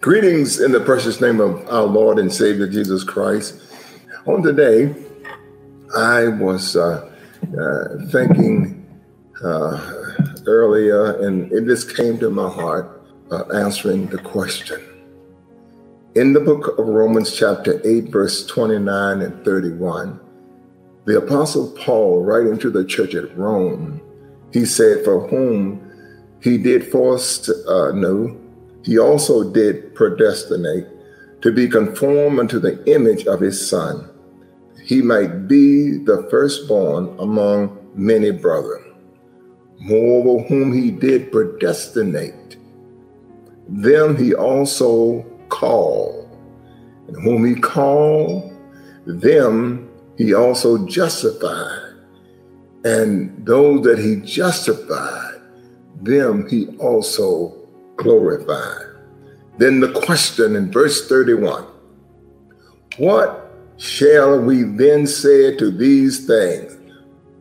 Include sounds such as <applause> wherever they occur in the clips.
Greetings in the precious name of our Lord and Savior Jesus Christ. On today, I was uh, uh, thinking uh, earlier, and it just came to my heart uh, answering the question. In the book of Romans, chapter 8, verse 29 and 31, the Apostle Paul, writing to the church at Rome, he said, For whom he did force uh, know, he also did predestinate to be conformed unto the image of his Son, he might be the firstborn among many brethren. Moreover, whom he did predestinate, them he also called. And whom he called, them he also justified. And those that he justified, them he also glorified. Then the question in verse 31 What shall we then say to these things?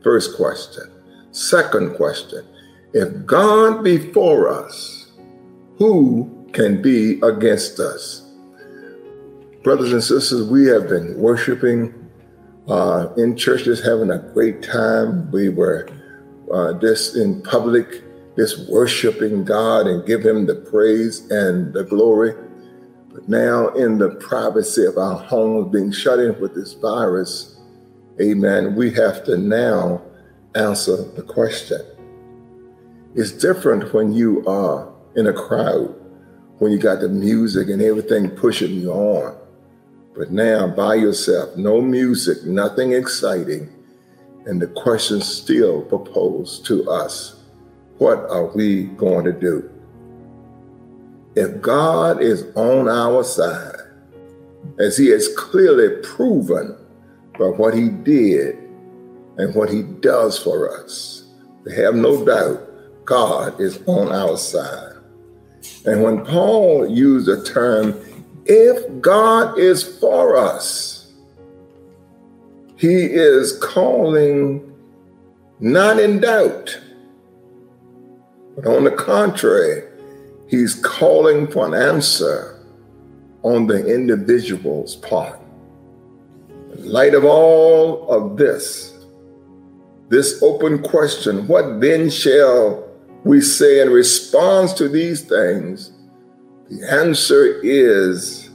First question. Second question If God be for us, who can be against us? Brothers and sisters, we have been worshiping uh, in churches, having a great time. We were uh, just in public just worshiping God and give Him the praise and the glory. But now, in the privacy of our homes, being shut in with this virus, amen, we have to now answer the question. It's different when you are in a crowd, when you got the music and everything pushing you on. But now, by yourself, no music, nothing exciting, and the question still proposed to us what are we going to do? If God is on our side, as he has clearly proven by what he did and what he does for us, we have no doubt God is on our side. And when Paul used the term, if God is for us, he is calling not in doubt but on the contrary, he's calling for an answer on the individual's part. In light of all of this, this open question, what then shall we say in response to these things? The answer is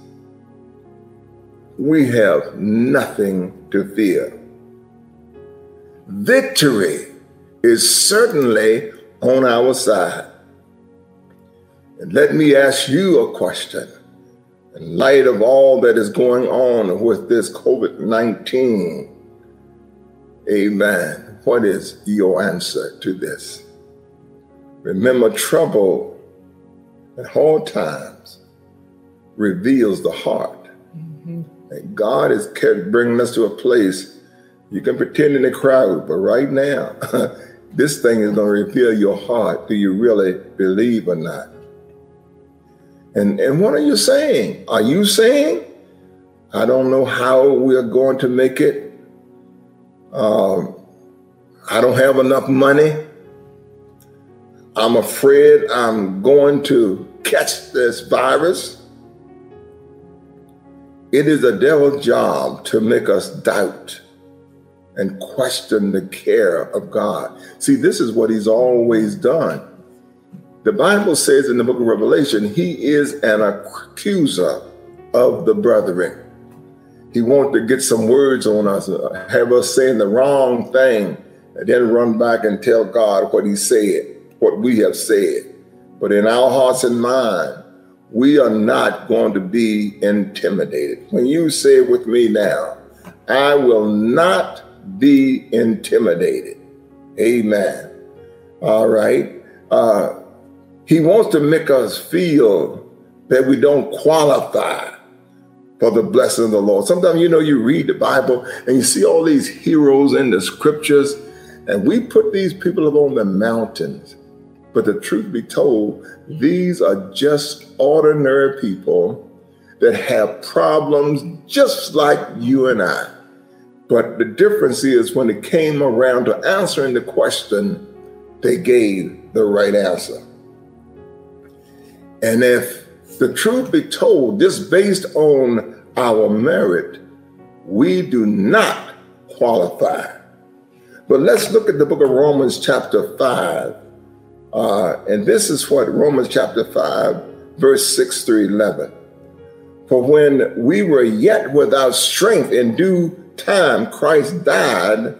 we have nothing to fear. Victory is certainly on our side. And let me ask you a question. In light of all that is going on with this COVID 19, amen. What is your answer to this? Remember, trouble at all times reveals the heart. Mm-hmm. And God is kept bringing us to a place you can pretend in the crowd, but right now, <laughs> This thing is going to reveal your heart. Do you really believe or not? And, and what are you saying? Are you saying, I don't know how we're going to make it? Um, I don't have enough money. I'm afraid I'm going to catch this virus. It is the devil's job to make us doubt and question the care of God. See, this is what he's always done. The Bible says in the book of Revelation, he is an accuser of the brethren. He wants to get some words on us, uh, have us saying the wrong thing, and then run back and tell God what he said, what we have said. But in our hearts and mind, we are not going to be intimidated. When you say with me now, I will not be intimidated. Amen. All right. Uh, he wants to make us feel that we don't qualify for the blessing of the Lord. Sometimes, you know, you read the Bible and you see all these heroes in the scriptures, and we put these people up on the mountains. But the truth be told, these are just ordinary people that have problems just like you and I. But the difference is when it came around to answering the question, they gave the right answer. And if The truth be told, just based on our merit, we do not qualify. But let's look at the book of Romans, chapter 5. Uh, and this is what Romans chapter 5, verse 6 through 11. For when we were yet without strength in due time, Christ died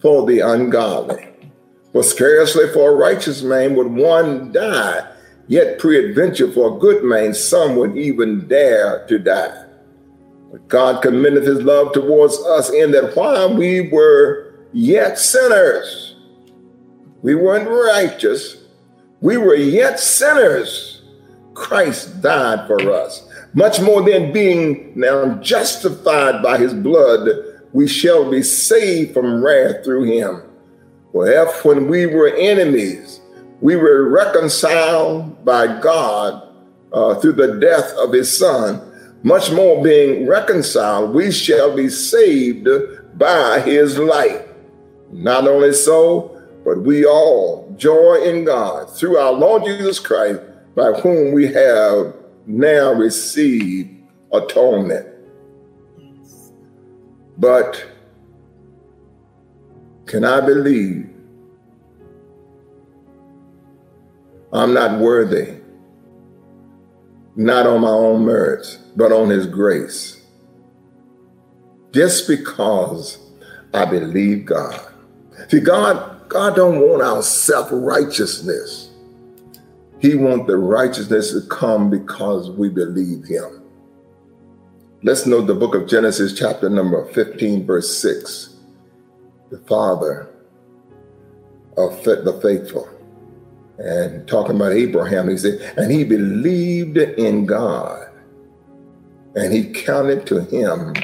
for the ungodly. For scarcely for a righteous man would one die, yet peradventure for a good man some would even dare to die. But God commendeth his love towards us in that while we were yet sinners, we weren't righteous, we were yet sinners, Christ died for us. Much more than being now justified by his blood, we shall be saved from wrath through him. For if when we were enemies, we were reconciled by God uh, through the death of his son, much more being reconciled, we shall be saved by his life. Not only so, but we all joy in God through our Lord Jesus Christ, by whom we have now received atonement. But can I believe I'm not worthy, not on my own merits, but on his grace? Just because I believe God. See, God, God don't want our self-righteousness. He wants the righteousness to come because we believe him. Let's note the book of Genesis, chapter number 15, verse 6. The father of the faithful. And talking about Abraham, he said, and he believed in God, and he counted to him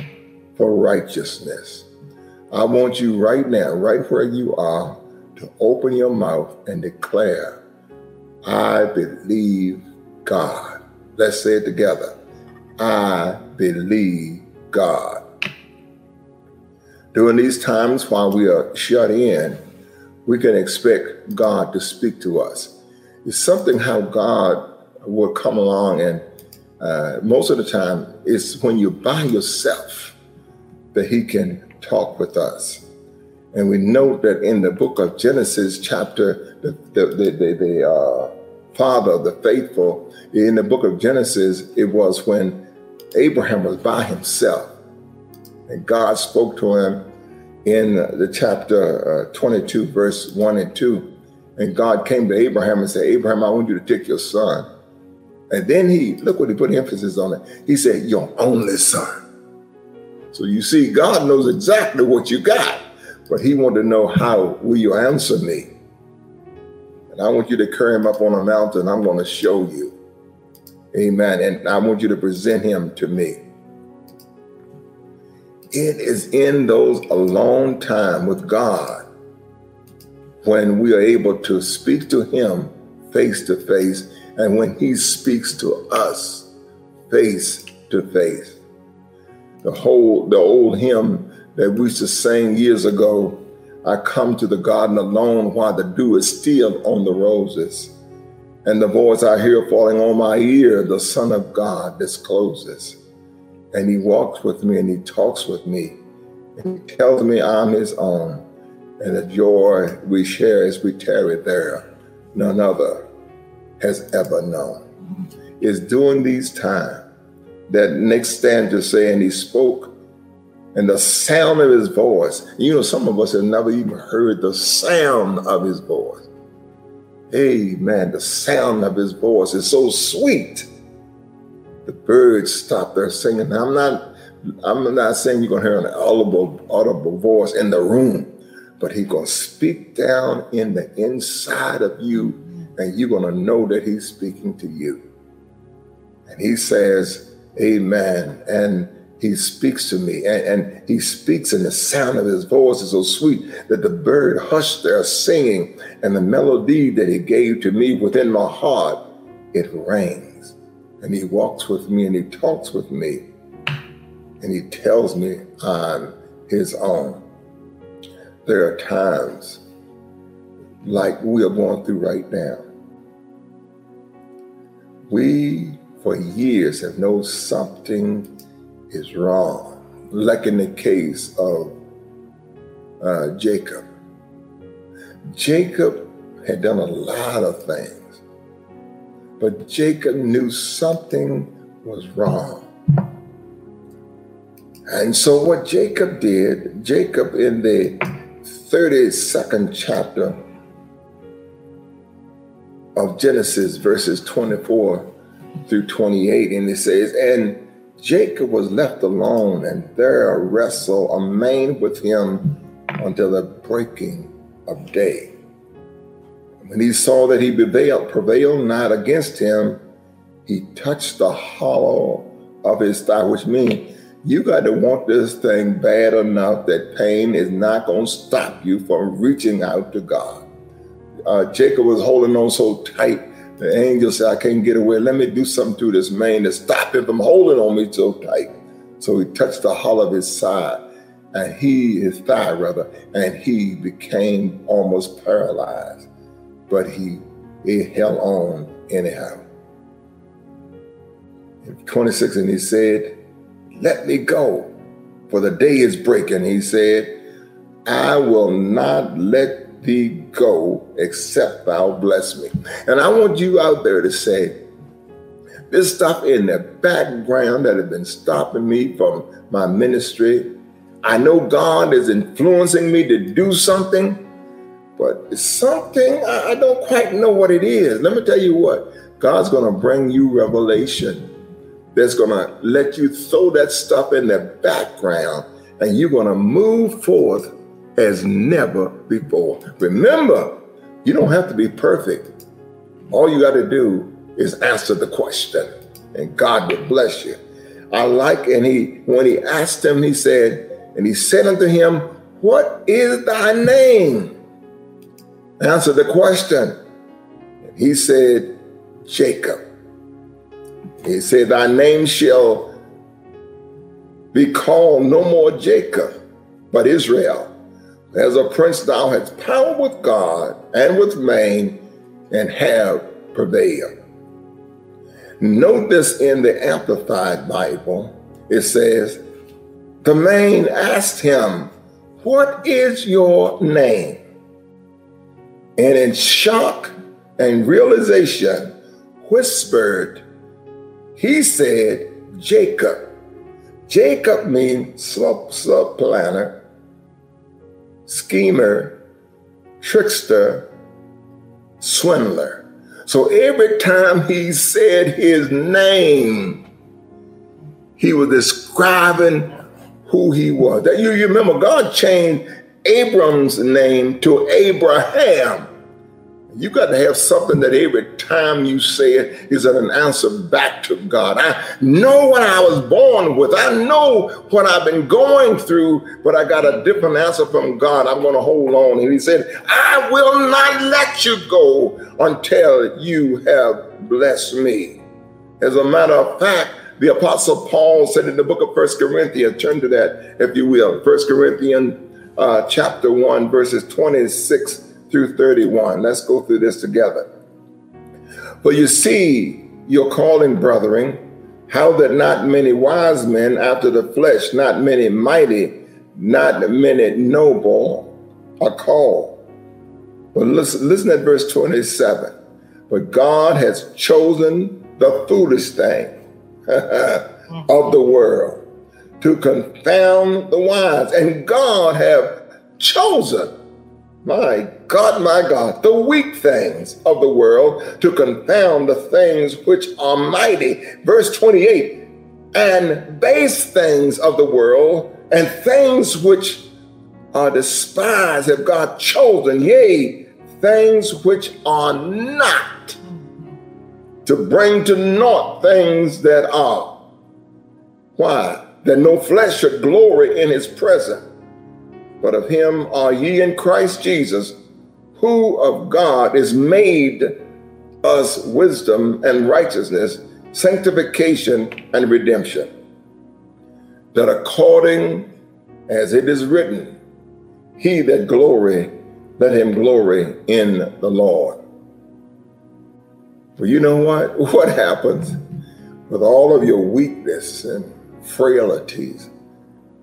for righteousness. I want you right now, right where you are, to open your mouth and declare I believe God. Let's say it together. I believe God. During these times while we are shut in, we can expect God to speak to us. It's something how God will come along, and uh, most of the time, it's when you're by yourself that He can talk with us. And we note that in the book of Genesis, chapter the the the, the, the uh, father the faithful, in the book of Genesis, it was when Abraham was by himself, and God spoke to him in the chapter uh, 22, verse 1 and 2. And God came to Abraham and said, Abraham, I want you to take your son. And then he, look what he put emphasis on it. He said, Your only son. So you see, God knows exactly what you got. But he wanted to know how will you answer me? And I want you to carry him up on a mountain. I'm going to show you. Amen. And I want you to present him to me. It is in those alone time with God when we are able to speak to him face to face and when he speaks to us face to face. The whole the old hymn that we used to sing years ago. I come to the garden alone while the dew is still on the roses. And the voice I hear falling on my ear, the Son of God discloses. And he walks with me and he talks with me. And he tells me I'm his own. And the joy we share as we tarry there, none other has ever known. It's during these times that Nick stanza saying he spoke and the sound of his voice. You know, some of us have never even heard the sound of his voice. Amen. The sound of his voice is so sweet. The birds stop their singing. I'm not, I'm not saying you're gonna hear an audible, audible voice in the room, but he's gonna speak down in the inside of you, and you're gonna know that he's speaking to you. And he says, Amen. And he speaks to me and, and, he speaks and the sound of his voice. Is so sweet that the bird hushed their singing and the melody that he gave to me within my heart it rings. And he walks with me and he talks with me and he tells me i'm his own. There are times like we are going through right now. We for years have known something is wrong, like in the case of uh, Jacob. Jacob had done a lot of things, but Jacob knew something was wrong. And so, what Jacob did, Jacob in the 32nd chapter of Genesis, verses 24 through 28, and it says, And Jacob was left alone, and there wrestled a man with him until the breaking of day. When he saw that he prevailed, prevailed not against him, he touched the hollow of his thigh, which means you got to want this thing bad enough that pain is not going to stop you from reaching out to God. Uh, Jacob was holding on so tight. The angel said, I can't get away. Let me do something to this man to stop him from holding on me so tight. So he touched the hollow of his side and he, his thigh rather, and he became almost paralyzed. But he, he held on anyhow. In 26, and he said, Let me go, for the day is breaking. He said, I will not let thee go except thou bless me. And I want you out there to say, this stuff in the background that has been stopping me from my ministry, I know God is influencing me to do something, but it's something I don't quite know what it is. Let me tell you what God's going to bring you revelation that's going to let you throw that stuff in the background and you're going to move forth as never before. Remember, you don't have to be perfect. All you got to do is answer the question, and God will bless you. I like, and he, when he asked him, he said, and he said unto him, What is thy name? Answer the question. He said, Jacob. He said, Thy name shall be called no more Jacob, but Israel. As a prince, thou hast power with God and with man, and have prevailed. Note this in the Amplified Bible. It says, the man asked him, What is your name? And in shock and realization, whispered, he said, Jacob. Jacob means sub, sub schemer, trickster, swindler. So every time he said his name, he was describing who he was. That you, you remember God changed Abram's name to Abraham. You got to have something that every time you say it is an answer back to God. I know what I was born with. I know what I've been going through, but I got a different answer from God. I'm going to hold on. And he said, I will not let you go until you have blessed me. As a matter of fact, the Apostle Paul said in the book of First Corinthians, turn to that, if you will. First Corinthians uh, chapter 1, verses 26 through 31. Let's go through this together. For you see your calling, brethren, how that not many wise men after the flesh, not many mighty, not many noble are called. But listen, listen at verse 27. But God has chosen the foolish thing <laughs> of the world to confound the wise. And God have chosen, my God, my God, the weak things of the world to confound the things which are mighty. Verse 28 and base things of the world and things which are despised have God chosen, yea, things which are not to bring to naught things that are. Why? That no flesh should glory in his presence. But of him are ye in Christ Jesus, who of God is made us wisdom and righteousness, sanctification and redemption. That according as it is written, he that glory, let him glory in the Lord. Well, you know what? <laughs> What happens with all of your weakness and frailties,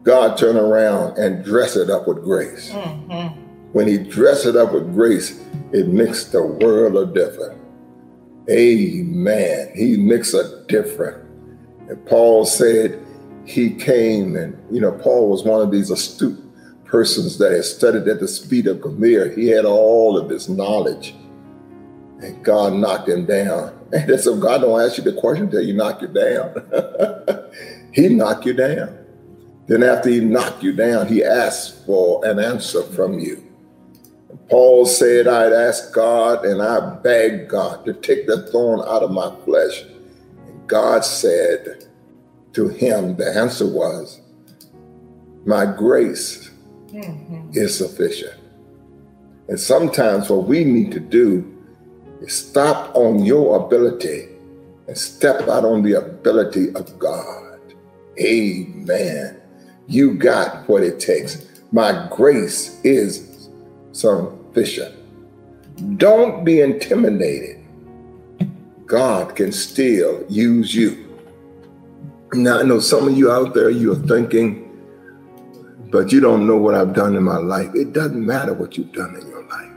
God turn around and dress it up with grace. Mm-hmm. When he dressed it up with grace, it makes the world a difference. Amen. He makes a difference. And Paul said he came and, you know, Paul was one of these astute persons that had studied at the speed of Gamaliel. He had all of this knowledge. And God knocked him down. And <laughs> so God don't ask you the question until you knock you down. <laughs> he knocked you down. Then after he knocked you down, he asked for an answer from you. Paul said, I'd ask God and I begged God to take the thorn out of my flesh. And God said to him, the answer was, My grace mm-hmm. is sufficient. And sometimes what we need to do is stop on your ability and step out on the ability of God. Amen. You got what it takes. My grace is sufficient. Don't be intimidated. God can still use you. Now, I know some of you out there, you're thinking, but you don't know what I've done in my life. It doesn't matter what you've done in your life.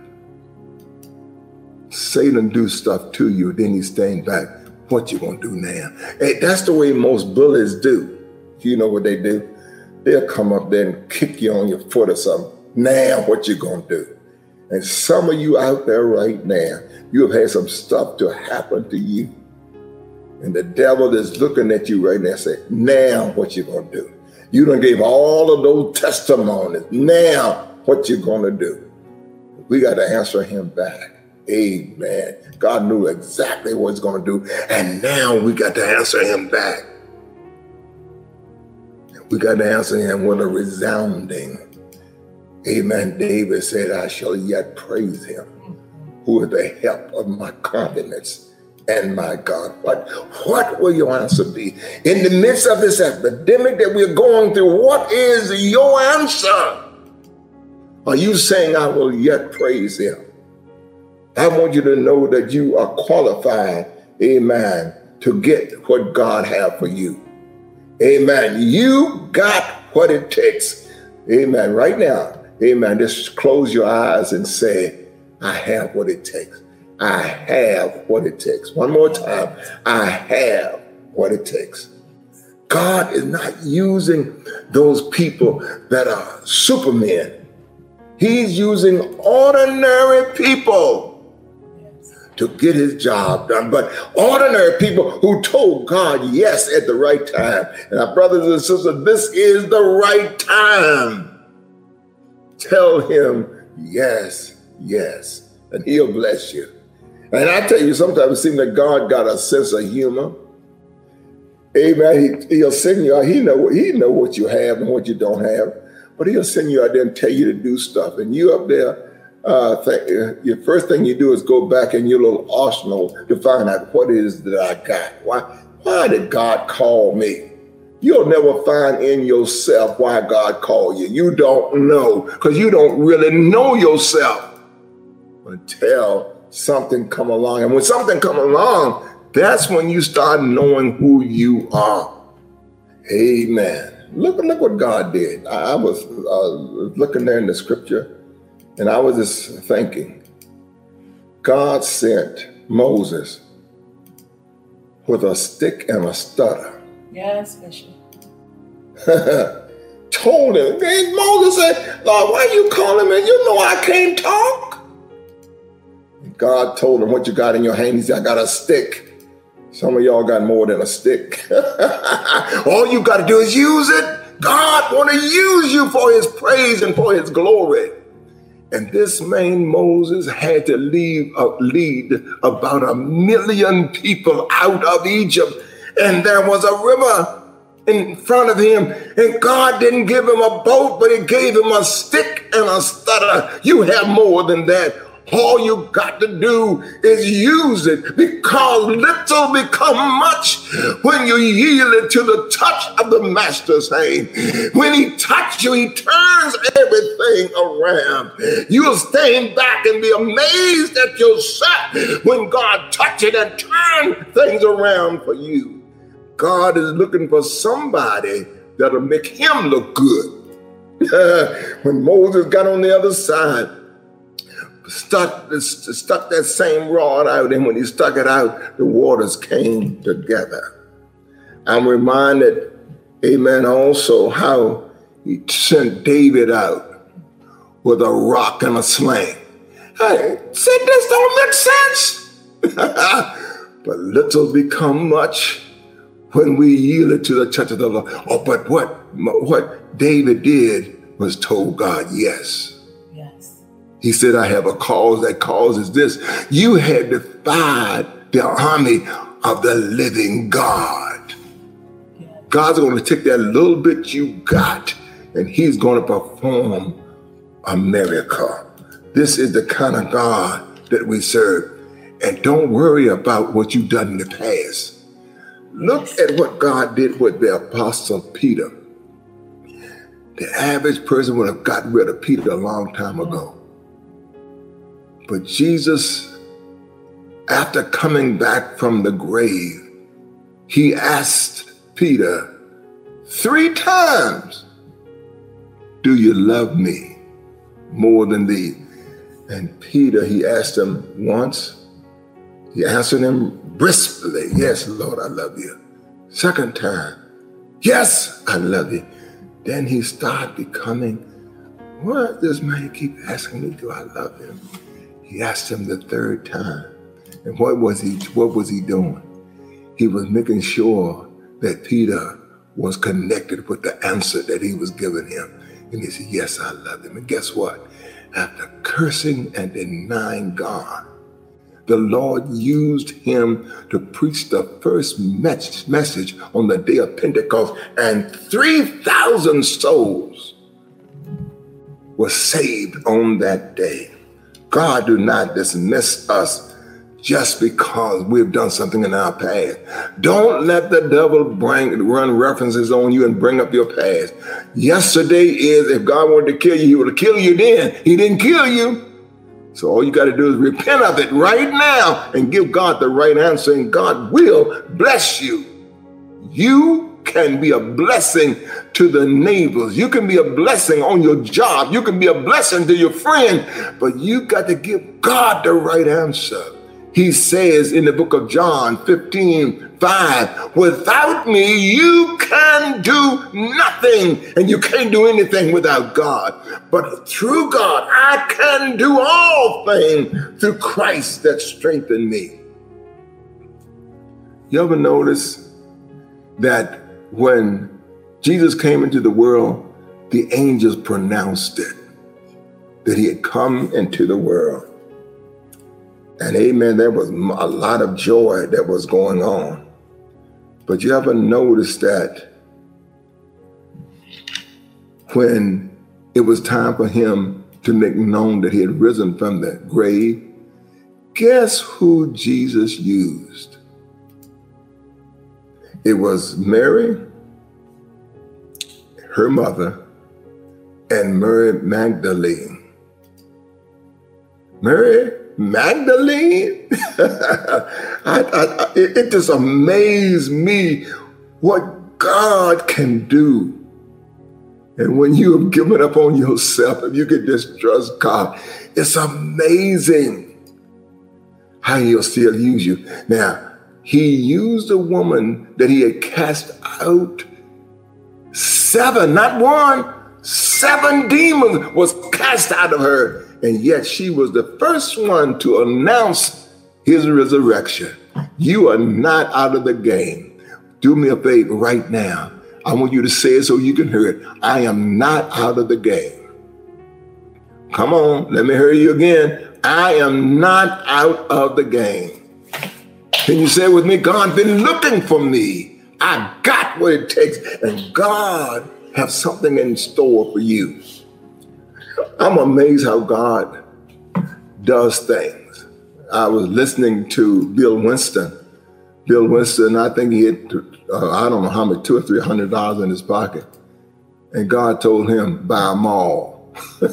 Satan do stuff to you, then he's staying back. What you gonna do now? Hey, that's the way most bullies do. You know what they do? They'll come up there and kick you on your foot or something. Now, what you gonna do? And some of you out there right now, you have had some stuff to happen to you. And the devil is looking at you right now and say, now what you gonna do? You done gave all of those testimonies. Now what you gonna do? We got to answer him back. Amen. God knew exactly what he's gonna do. And now we got to answer him back. We got to answer him with a resounding Amen. David said, I shall yet praise him, who is the help of my confidence and my God. What, what will your answer be? In the midst of this epidemic that we're going through, what is your answer? Are you saying, I will yet praise him? I want you to know that you are qualified, amen, to get what God has for you. Amen. You got what it takes. Amen. Right now, Amen. Just close your eyes and say, I have what it takes. I have what it takes. One more time. I have what it takes. God is not using those people that are supermen. He's using ordinary people to get his job done. But ordinary people who told God yes at the right time. And our brothers and sisters, this is the right time. Tell him yes, yes, and he'll bless you. And I tell you, sometimes it seems that God got a sense of humor. Amen. He, will send you out. He know he know what you have and what you don't have, but he'll send you out there and tell you to do stuff. And you up there, uh, th- your first thing you do is go back in your little arsenal to find out what it is that I got. Why? Why did God call me? You'll never find in yourself why God called you. You don't know because you don't really know yourself until something come along. And when something come along, that's when you start knowing who you are. Amen. Look, look what God did. I, I was uh, looking there in the scripture, and I was just thinking. God sent Moses with a stick and a stutter Yes, Bishop. <laughs> Told him. And Moses said, Lord, why you calling me? You know I can't talk. God told him, What you got in your hand? He said, I got a stick. Some of y'all got more than a stick. <laughs> All you got to do is use it. God want to use you for his praise and for his glory. And this man Moses had to leave, uh, lead about a million people out of Egypt and there was a river in front of him, and God didn't give him a boat, but He gave him a stick and a stutter. You have more than that. All you got to do is use it because little become much when you yield it to the touch of the master's hand. When he touches you, he turns everything around. You'll stand back and be amazed at yourself when God touches and turns things around for you. God is looking for somebody that'll make him look good. <laughs> when Moses got on the other side, stuck, stuck that same rod out, and when he stuck it out, the waters came together. I'm reminded, amen, also how he sent David out with a rock and a sling. I said, this don't make sense. <laughs> but little become much when we yielded to the touch of the Lord. Oh, but what what David did was told God yes. He said, I have a cause that causes this. You had defied the army of the living God. God's going to take that little bit you got and he's going to perform a miracle. This is the kind of God that we serve. And don't worry about what you've done in the past. Look at what God did with the Apostle Peter. The average person would have gotten rid of Peter a long time ago. But Jesus, after coming back from the grave, he asked Peter three times, Do you love me more than thee? And Peter, he asked him once. He answered him briskly, Yes, Lord, I love you. Second time, Yes, I love you. Then he started becoming, What? This man keep asking me, Do I love him? He asked him the third time. And what was he what was he doing? He was making sure that Peter was connected with the answer that he was giving him. And he said, Yes, I love him. And guess what? after cursing and denying God. The Lord used him to preach the first message on the day of Pentecost, and 3,000 souls were saved on that day. God do not dismiss us just because we've done something in our past. Don't let the devil bring run references on you and bring up your past. Yesterday is if God wanted to kill you, he would have killed you then. He didn't kill you. So all you got to do is repent of it right now and give God the right answer, and God will bless you. You can be a blessing to the neighbors. You can be a blessing on your job. You can be a blessing to your friend, but you got to give God the right answer. He says in the book of John 15, 5, without me, you can do nothing, and you can't do anything without God. But through God, I can do all things through Christ that strengthen me. You ever notice that when Jesus came into the world, the angels pronounced it that he had come into the world. And amen, there was a lot of joy that was going on. But you ever notice that when it was time for him to make known that he had risen from the grave, guess who Jesus used? It was Mary, her mother, and Mary Magdalene. Mary Magdalene. <laughs> I, I, it, it just amazed me what God can do. And when you have given up on yourself, if you can just trust God, it's amazing how he'll still use you. Now, he used a woman that he had cast out seven, not one, seven demons was cast out of her. And yet she was the first one to announce his resurrection. You are not out of the game. Do me a favor right now. I want you to say it so you can hear it. I am not out of the game. Come on, let me hear you again. I am not out of the game. Can you say it with me? God's been looking for me. I got what it takes, and God have something in store for you. I'm amazed how God does things. I was listening to Bill Winston. Bill Winston, I think he had, uh, I don't know how much, two or three hundred dollars in his pocket. And God told him, buy them all. <laughs> buy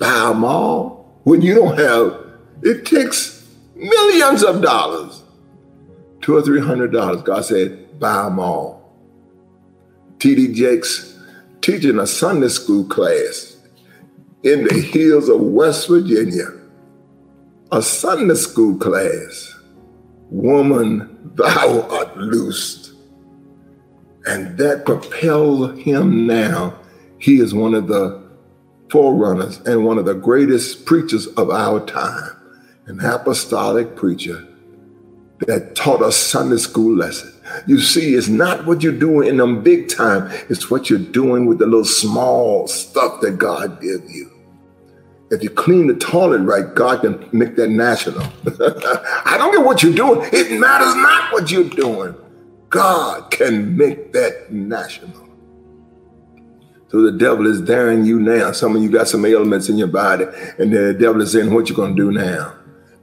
them all? When you don't have, it takes millions of dollars two or three hundred dollars. God said, buy them all. T.D. Jakes teaching a Sunday school class in the hills of West Virginia. A Sunday school class. Woman, thou art loosed. And that propelled him now. He is one of the forerunners and one of the greatest preachers of our time, an apostolic preacher that taught us Sunday school lesson. You see, it's not what you're doing in them big time, it's what you're doing with the little small stuff that God gives you. If you clean the toilet right, God can make that national. <laughs> I don't care what you're doing, it matters not what you're doing. God can make that national. So the devil is daring you now. Some of you got some ailments in your body, and the devil is saying, What you gonna do now?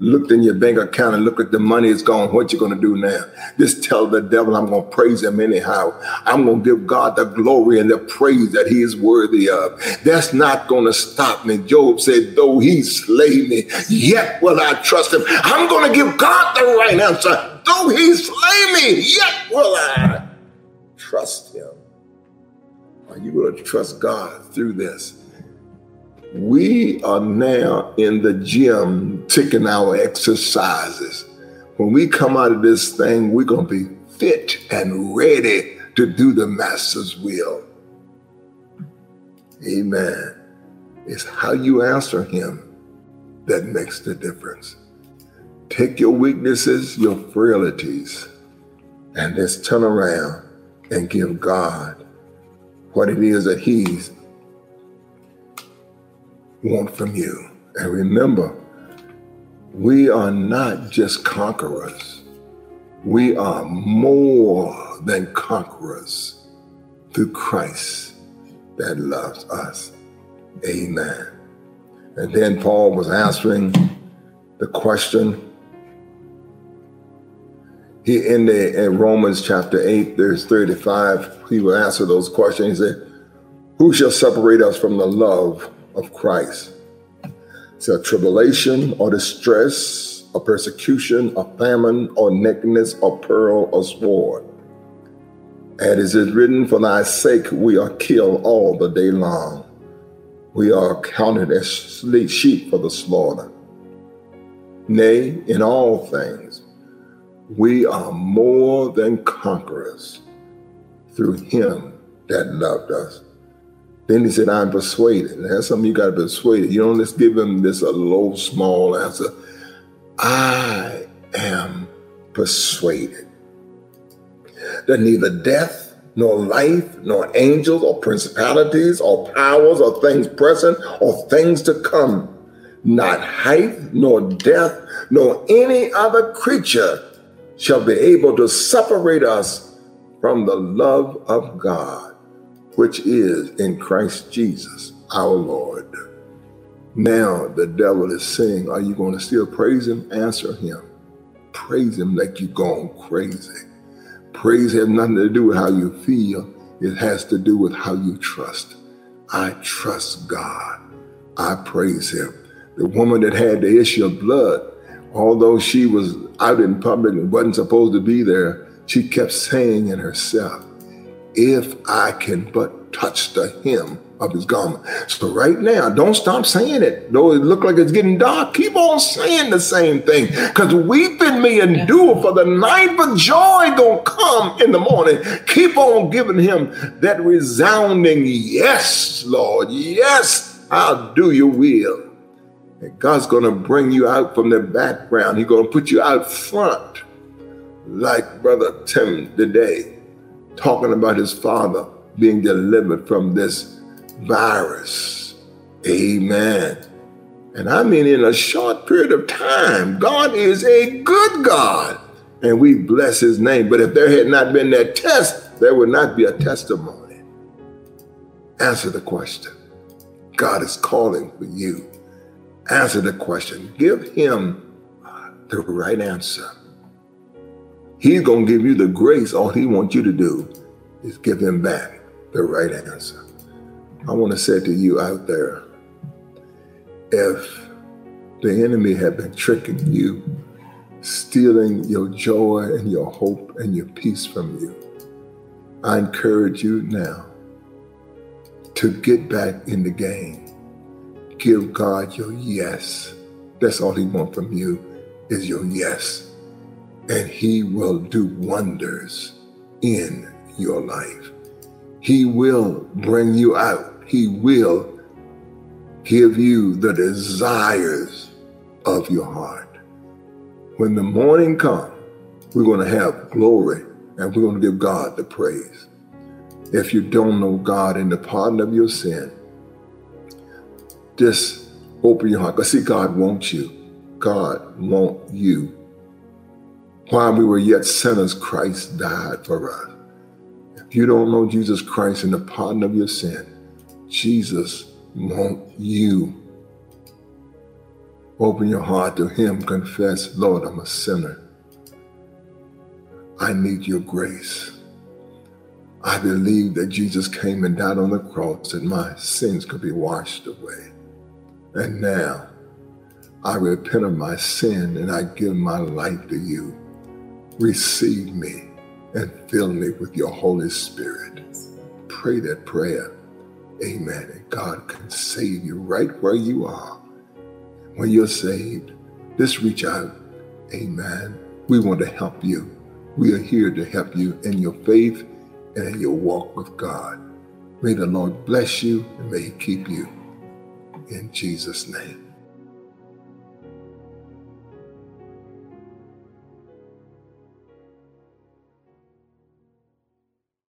Looked in your bank account and look at the money is gone. What you to do now? Just tell the devil I'm to praise him anyhow. I'm to give God the glory and the praise that he is worthy of. That's not to stop me. Job said, though he slay me, yet will I trust him. I'm to give God the right answer. Though he slay me, yet will I trust him. Are you to trust God through this? We are now in the gym taking our exercises. When we come out of this thing, we're going to be fit and ready to do the master's will. Amen. It's how you answer him that makes the difference. Take your weaknesses, your frailties, and let's turn around and give God what it is that he's want from you. And remember, we are not just conquerors, we are more than conquerors through Christ that loves us. Amen. And then Paul was answering the question. He in the in Romans chapter 8, there's 35, he will answer those questions. He said, Who shall separate us from the love of Christ. So tribulation or distress or persecution or famine or nakedness or peril or sword. And it is written, For thy sake we are killed all the day long. We are counted as sheep for the slaughter. Nay, in all things, we are more than conquerors through him that loved us. Then he said, I'm persuaded. And that's something you got to be persuaded. You don't just give him this a low, small answer. I am persuaded that neither death, nor life, nor angels, or principalities, or powers, or things present, or things to come, not height, nor death, nor any other creature shall be able to separate us from the love of God which is in Christ Jesus our Lord. Now the devil is saying, Are you going to still praise him? Answer him. Praise him like you're going crazy. Praise has nothing to do with how you feel, it has to do with how you trust. I trust God. I praise him. The woman that had the issue of blood, although she was out in public and wasn't supposed to be there, she kept saying in herself, if I can but touch the hem of his garment. So right now, don't stop saying it. Though it look like it's getting dark, keep on saying the same thing. Because weeping may endure for the night, but joy gonna come in the morning. Keep on giving him that resounding yes, Lord. Yes, I'll do your will. And God's gonna bring you out from the background. He's gonna put you out front, like Brother Tim today talking about his father being delivered from this virus. Amen. And I mean, in a short period of time, God is a good God. And we bless his name. But if there had not been that test, there would not be a testimony. Answer the question. God is calling for you. Answer the question. Give him the right answer. He's going to give you the grace. All he wants you to do is give him back the right answer. I want to say to you out there, if the enemy had been tricking you stealing your joy and your hope and your peace from you. I encourage you now to get back in the game. Give God your yes. That's all He wants from you is your yes. And He will do wonders in your life. He will bring you out. He will give you the desires of your heart. When the morning comes, we're going to have glory and we're going to give God the praise. If you don't know God in the pardon of your sin, just open your heart. Because see, God wants you. God wants you. While we were yet sinners, Christ died for us. If you don't know Jesus Christ and the pardon of your sin, Jesus wants you. Open your heart to Him. Confess, Lord, I'm a sinner. I need your grace. I believe that Jesus came and died on the cross that my sins could be washed away. And now I repent of my sin and I give my life to you. Receive me and fill me with your Holy Spirit. Pray that prayer. Amen. And God can save you right where you are. When you're saved, just reach out. Amen. We want to help you. We are here to help you in your faith and in your walk with God. May the Lord bless you and may He keep you. In Jesus' name.